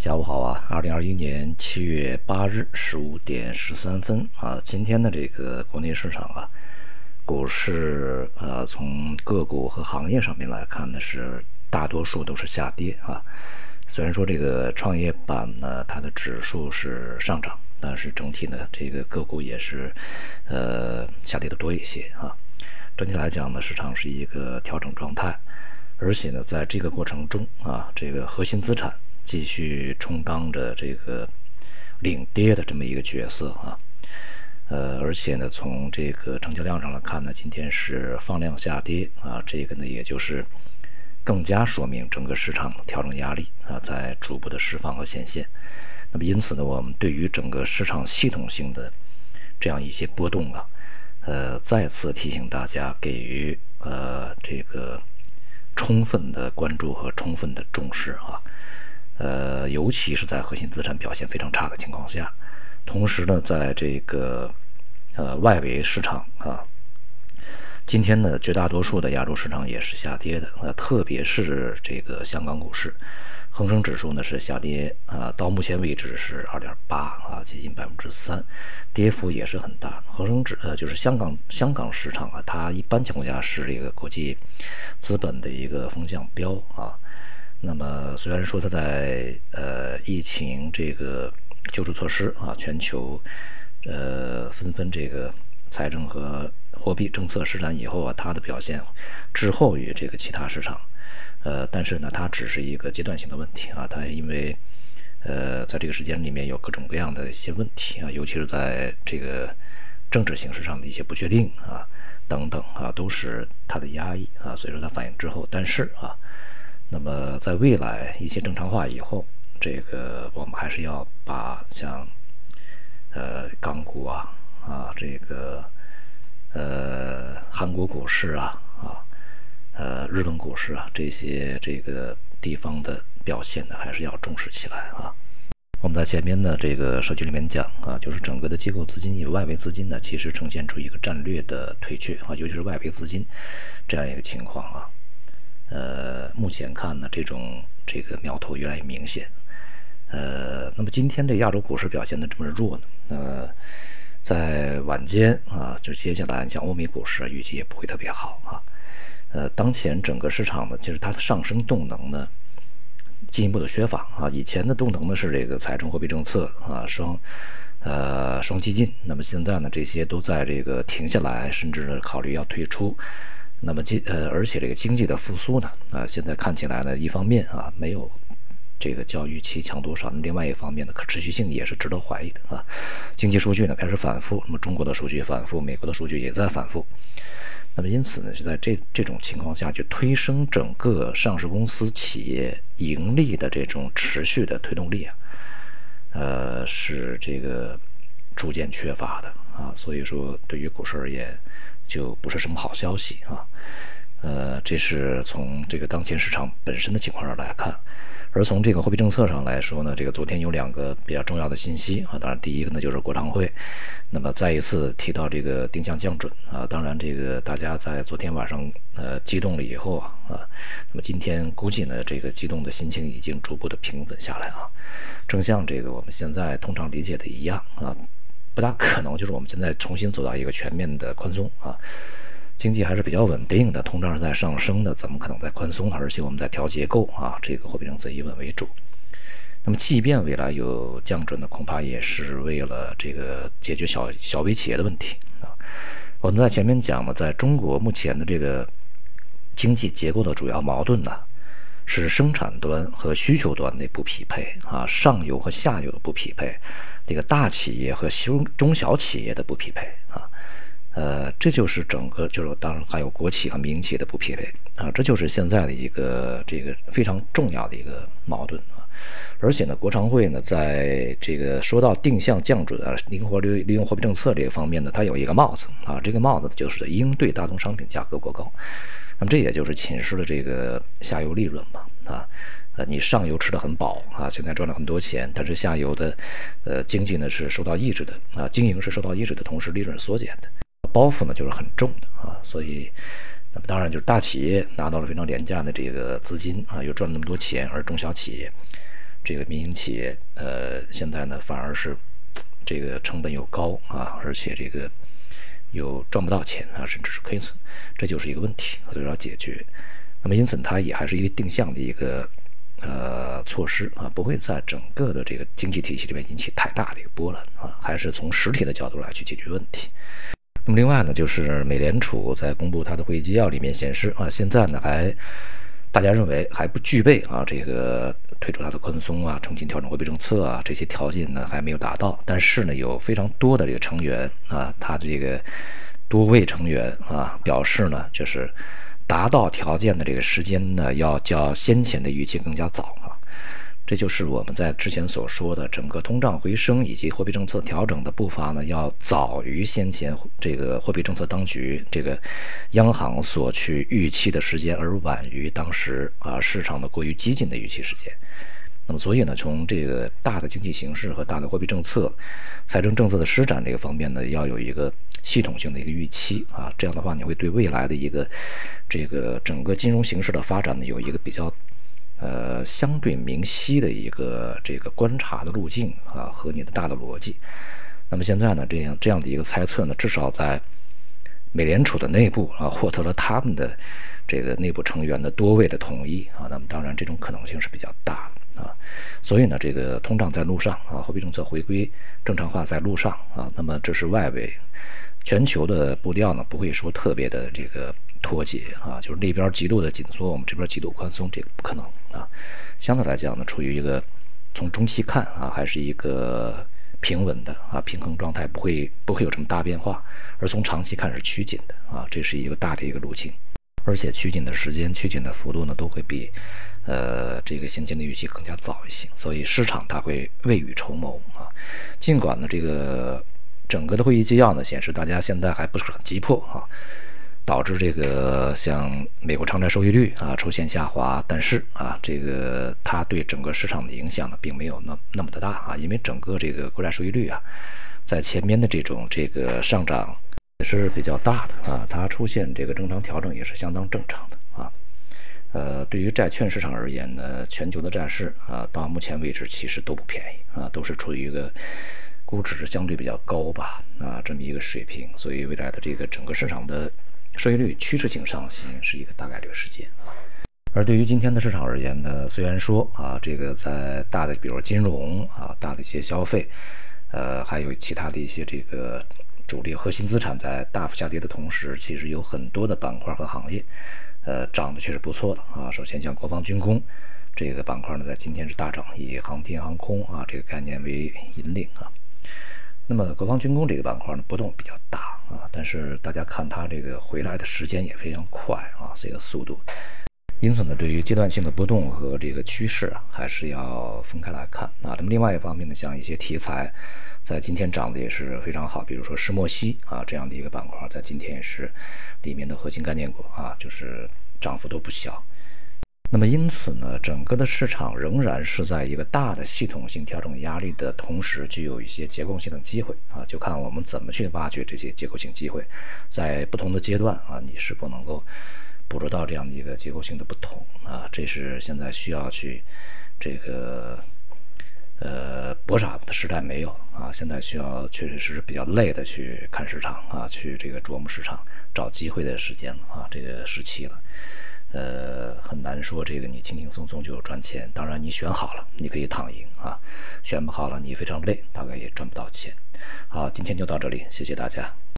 下午好啊，二零二一年七月八日十五点十三分啊，今天的这个国内市场啊，股市呃，从个股和行业上面来看呢，是大多数都是下跌啊。虽然说这个创业板呢，它的指数是上涨，但是整体呢，这个个股也是呃下跌的多一些啊。整体来讲呢，市场是一个调整状态，而且呢，在这个过程中啊，这个核心资产。继续充当着这个领跌的这么一个角色啊，呃，而且呢，从这个成交量上来看呢，今天是放量下跌啊，这个呢，也就是更加说明整个市场调整压力啊在逐步的释放和显现。那么，因此呢，我们对于整个市场系统性的这样一些波动啊，呃，再次提醒大家给予呃这个充分的关注和充分的重视啊。呃，尤其是在核心资产表现非常差的情况下，同时呢，在这个呃外围市场啊，今天呢，绝大多数的亚洲市场也是下跌的呃，特别是这个香港股市，恒生指数呢是下跌啊，到目前为止是二点八啊，接近百分之三，跌幅也是很大。恒生指呃就是香港香港市场啊，它一般情况下是这个国际资本的一个风向标啊。那么，虽然说它在呃疫情这个救助措施啊，全球呃纷纷这个财政和货币政策施展以后啊，它的表现滞后于这个其他市场，呃，但是呢，它只是一个阶段性的问题啊，它因为呃在这个时间里面有各种各样的一些问题啊，尤其是在这个政治形势上的一些不确定啊等等啊，都是它的压抑啊，所以说它反应滞后，但是啊。那么，在未来一些正常化以后，这个我们还是要把像，呃，港股啊，啊，这个，呃，韩国股市啊，啊，呃，日本股市啊，这些这个地方的表现呢，还是要重视起来啊。我们在前面的这个社区里面讲啊，就是整个的机构资金与外围资金呢，其实呈现出一个战略的退却啊，尤其是外围资金这样一个情况啊。呃，目前看呢，这种这个苗头越来越明显。呃，那么今天这亚洲股市表现的这么弱呢？呃，在晚间啊，就接下来像欧美股市预计也不会特别好啊。呃，当前整个市场呢，其实它的上升动能呢，进一步的缺乏啊。以前的动能呢是这个财政货币政策啊双呃双激进，那么现在呢这些都在这个停下来，甚至考虑要退出。那么经呃，而且这个经济的复苏呢，啊，现在看起来呢，一方面啊，没有这个较预期强多少；那另外一方面呢，可持续性也是值得怀疑的啊。经济数据呢开始反复，那么中国的数据反复，美国的数据也在反复。那么因此呢，就在这这种情况下，就推升整个上市公司企业盈利的这种持续的推动力啊，呃，是这个逐渐缺乏的啊。所以说，对于股市而言。就不是什么好消息啊，呃，这是从这个当前市场本身的情况上来看，而从这个货币政策上来说呢，这个昨天有两个比较重要的信息啊，当然第一个呢就是国常会，那么再一次提到这个定向降准啊，当然这个大家在昨天晚上呃激动了以后啊啊，那么今天估计呢这个激动的心情已经逐步的平稳下来啊，正像这个我们现在通常理解的一样啊。不大可能，就是我们现在重新走到一个全面的宽松啊，经济还是比较稳定的，通胀是在上升的，怎么可能在宽松呢？而且我们在调结构啊，这个货币政策以稳为主。那么，即便未来有降准的，恐怕也是为了这个解决小小微企业的问题啊。我们在前面讲了，在中国目前的这个经济结构的主要矛盾呢，是生产端和需求端的不匹配啊，上游和下游的不匹配。这个大企业和中中小企业的不匹配啊，呃，这就是整个就是当然还有国企和民企的不匹配啊，这就是现在的一个这个非常重要的一个矛盾啊。而且呢，国常会呢，在这个说到定向降准啊、灵活利利用货币政策这个方面呢，它有一个帽子啊，这个帽子就是应对大宗商品价格过高，那么这也就是侵蚀了这个下游利润嘛啊。呃，你上游吃的很饱啊，现在赚了很多钱，但是下游的，呃，经济呢是受到抑制的啊，经营是受到抑制的同时，利润缩减的，包袱呢就是很重的啊，所以，那么当然就是大企业拿到了非常廉价的这个资金啊，又赚了那么多钱，而中小企业这个民营企业，呃，现在呢反而是这个成本又高啊，而且这个又赚不到钱啊，甚至是亏损，这就是一个问题，所以要解决。那么因此它也还是一个定向的一个呃措施啊，不会在整个的这个经济体系里面引起太大的一个波澜啊，还是从实体的角度来去解决问题。那么另外呢，就是美联储在公布它的会议纪要里面显示啊，现在呢还。大家认为还不具备啊，这个推出它的宽松啊、重新调整货币政策啊这些条件呢还没有达到。但是呢，有非常多的这个成员啊，他这个多位成员啊表示呢，就是达到条件的这个时间呢，要较先前的预期更加早啊。这就是我们在之前所说的，整个通胀回升以及货币政策调整的步伐呢，要早于先前这个货币政策当局这个央行所去预期的时间，而晚于当时啊市场的过于激进的预期时间。那么，所以呢，从这个大的经济形势和大的货币政策、财政政策的施展这个方面呢，要有一个系统性的一个预期啊，这样的话，你会对未来的一个这个整个金融形势的发展呢，有一个比较。呃，相对明晰的一个这个观察的路径啊，和你的大的逻辑。那么现在呢，这样这样的一个猜测呢，至少在美联储的内部啊，获得了他们的这个内部成员的多位的同意啊。那么当然，这种可能性是比较大的啊。所以呢，这个通胀在路上啊，货币政策回归正常化在路上啊。那么这是外围全球的步调呢，不会说特别的这个。脱节啊，就是那边极度的紧缩，我们这边极度宽松，这个不可能啊。相对来讲呢，处于一个从中期看啊，还是一个平稳的啊平衡状态，不会不会有这么大变化。而从长期看是趋紧的啊，这是一个大的一个路径，而且趋紧的时间、趋紧的幅度呢，都会比呃这个先前的预期更加早一些。所以市场它会未雨绸缪啊。尽管呢，这个整个的会议纪要呢显示，大家现在还不是很急迫啊。导致这个像美国长债收益率啊出现下滑，但是啊，这个它对整个市场的影响呢，并没有那那么的大啊，因为整个这个国债收益率啊，在前面的这种这个上涨也是比较大的啊，它出现这个正常调整也是相当正常的啊。呃，对于债券市场而言呢，全球的债市啊，到目前为止其实都不便宜啊，都是处于一个估值相对比较高吧啊这么一个水平，所以未来的这个整个市场的。收益率趋势性上行是一个大概率事件啊，而对于今天的市场而言呢，虽然说啊，这个在大的比如金融啊，大的一些消费，呃，还有其他的一些这个主力核心资产在大幅下跌的同时，其实有很多的板块和行业，呃，涨得确实不错的啊。首先像国防军工这个板块呢，在今天是大涨，以航天航空啊这个概念为引领啊。那么国防军工这个板块呢，波动比较大啊，但是大家看它这个回来的时间也非常快啊，这个速度。因此呢，对于阶段性的波动和这个趋势啊，还是要分开来看啊。那么另外一方面呢，像一些题材，在今天涨得也是非常好，比如说石墨烯啊这样的一个板块，在今天也是里面的核心概念股啊，就是涨幅都不小。那么因此呢，整个的市场仍然是在一个大的系统性调整压力的同时，具有一些结构性的机会啊，就看我们怎么去挖掘这些结构性机会，在不同的阶段啊，你是否能够捕捉到这样的一个结构性的不同啊？这是现在需要去这个呃搏傻的时代没有啊，现在需要确确实是比较累的去看市场啊，去这个琢磨市场、找机会的时间啊，这个时期了。呃，很难说这个你轻轻松松就赚钱。当然，你选好了，你可以躺赢啊；选不好了，你非常累，大概也赚不到钱。好，今天就到这里，谢谢大家。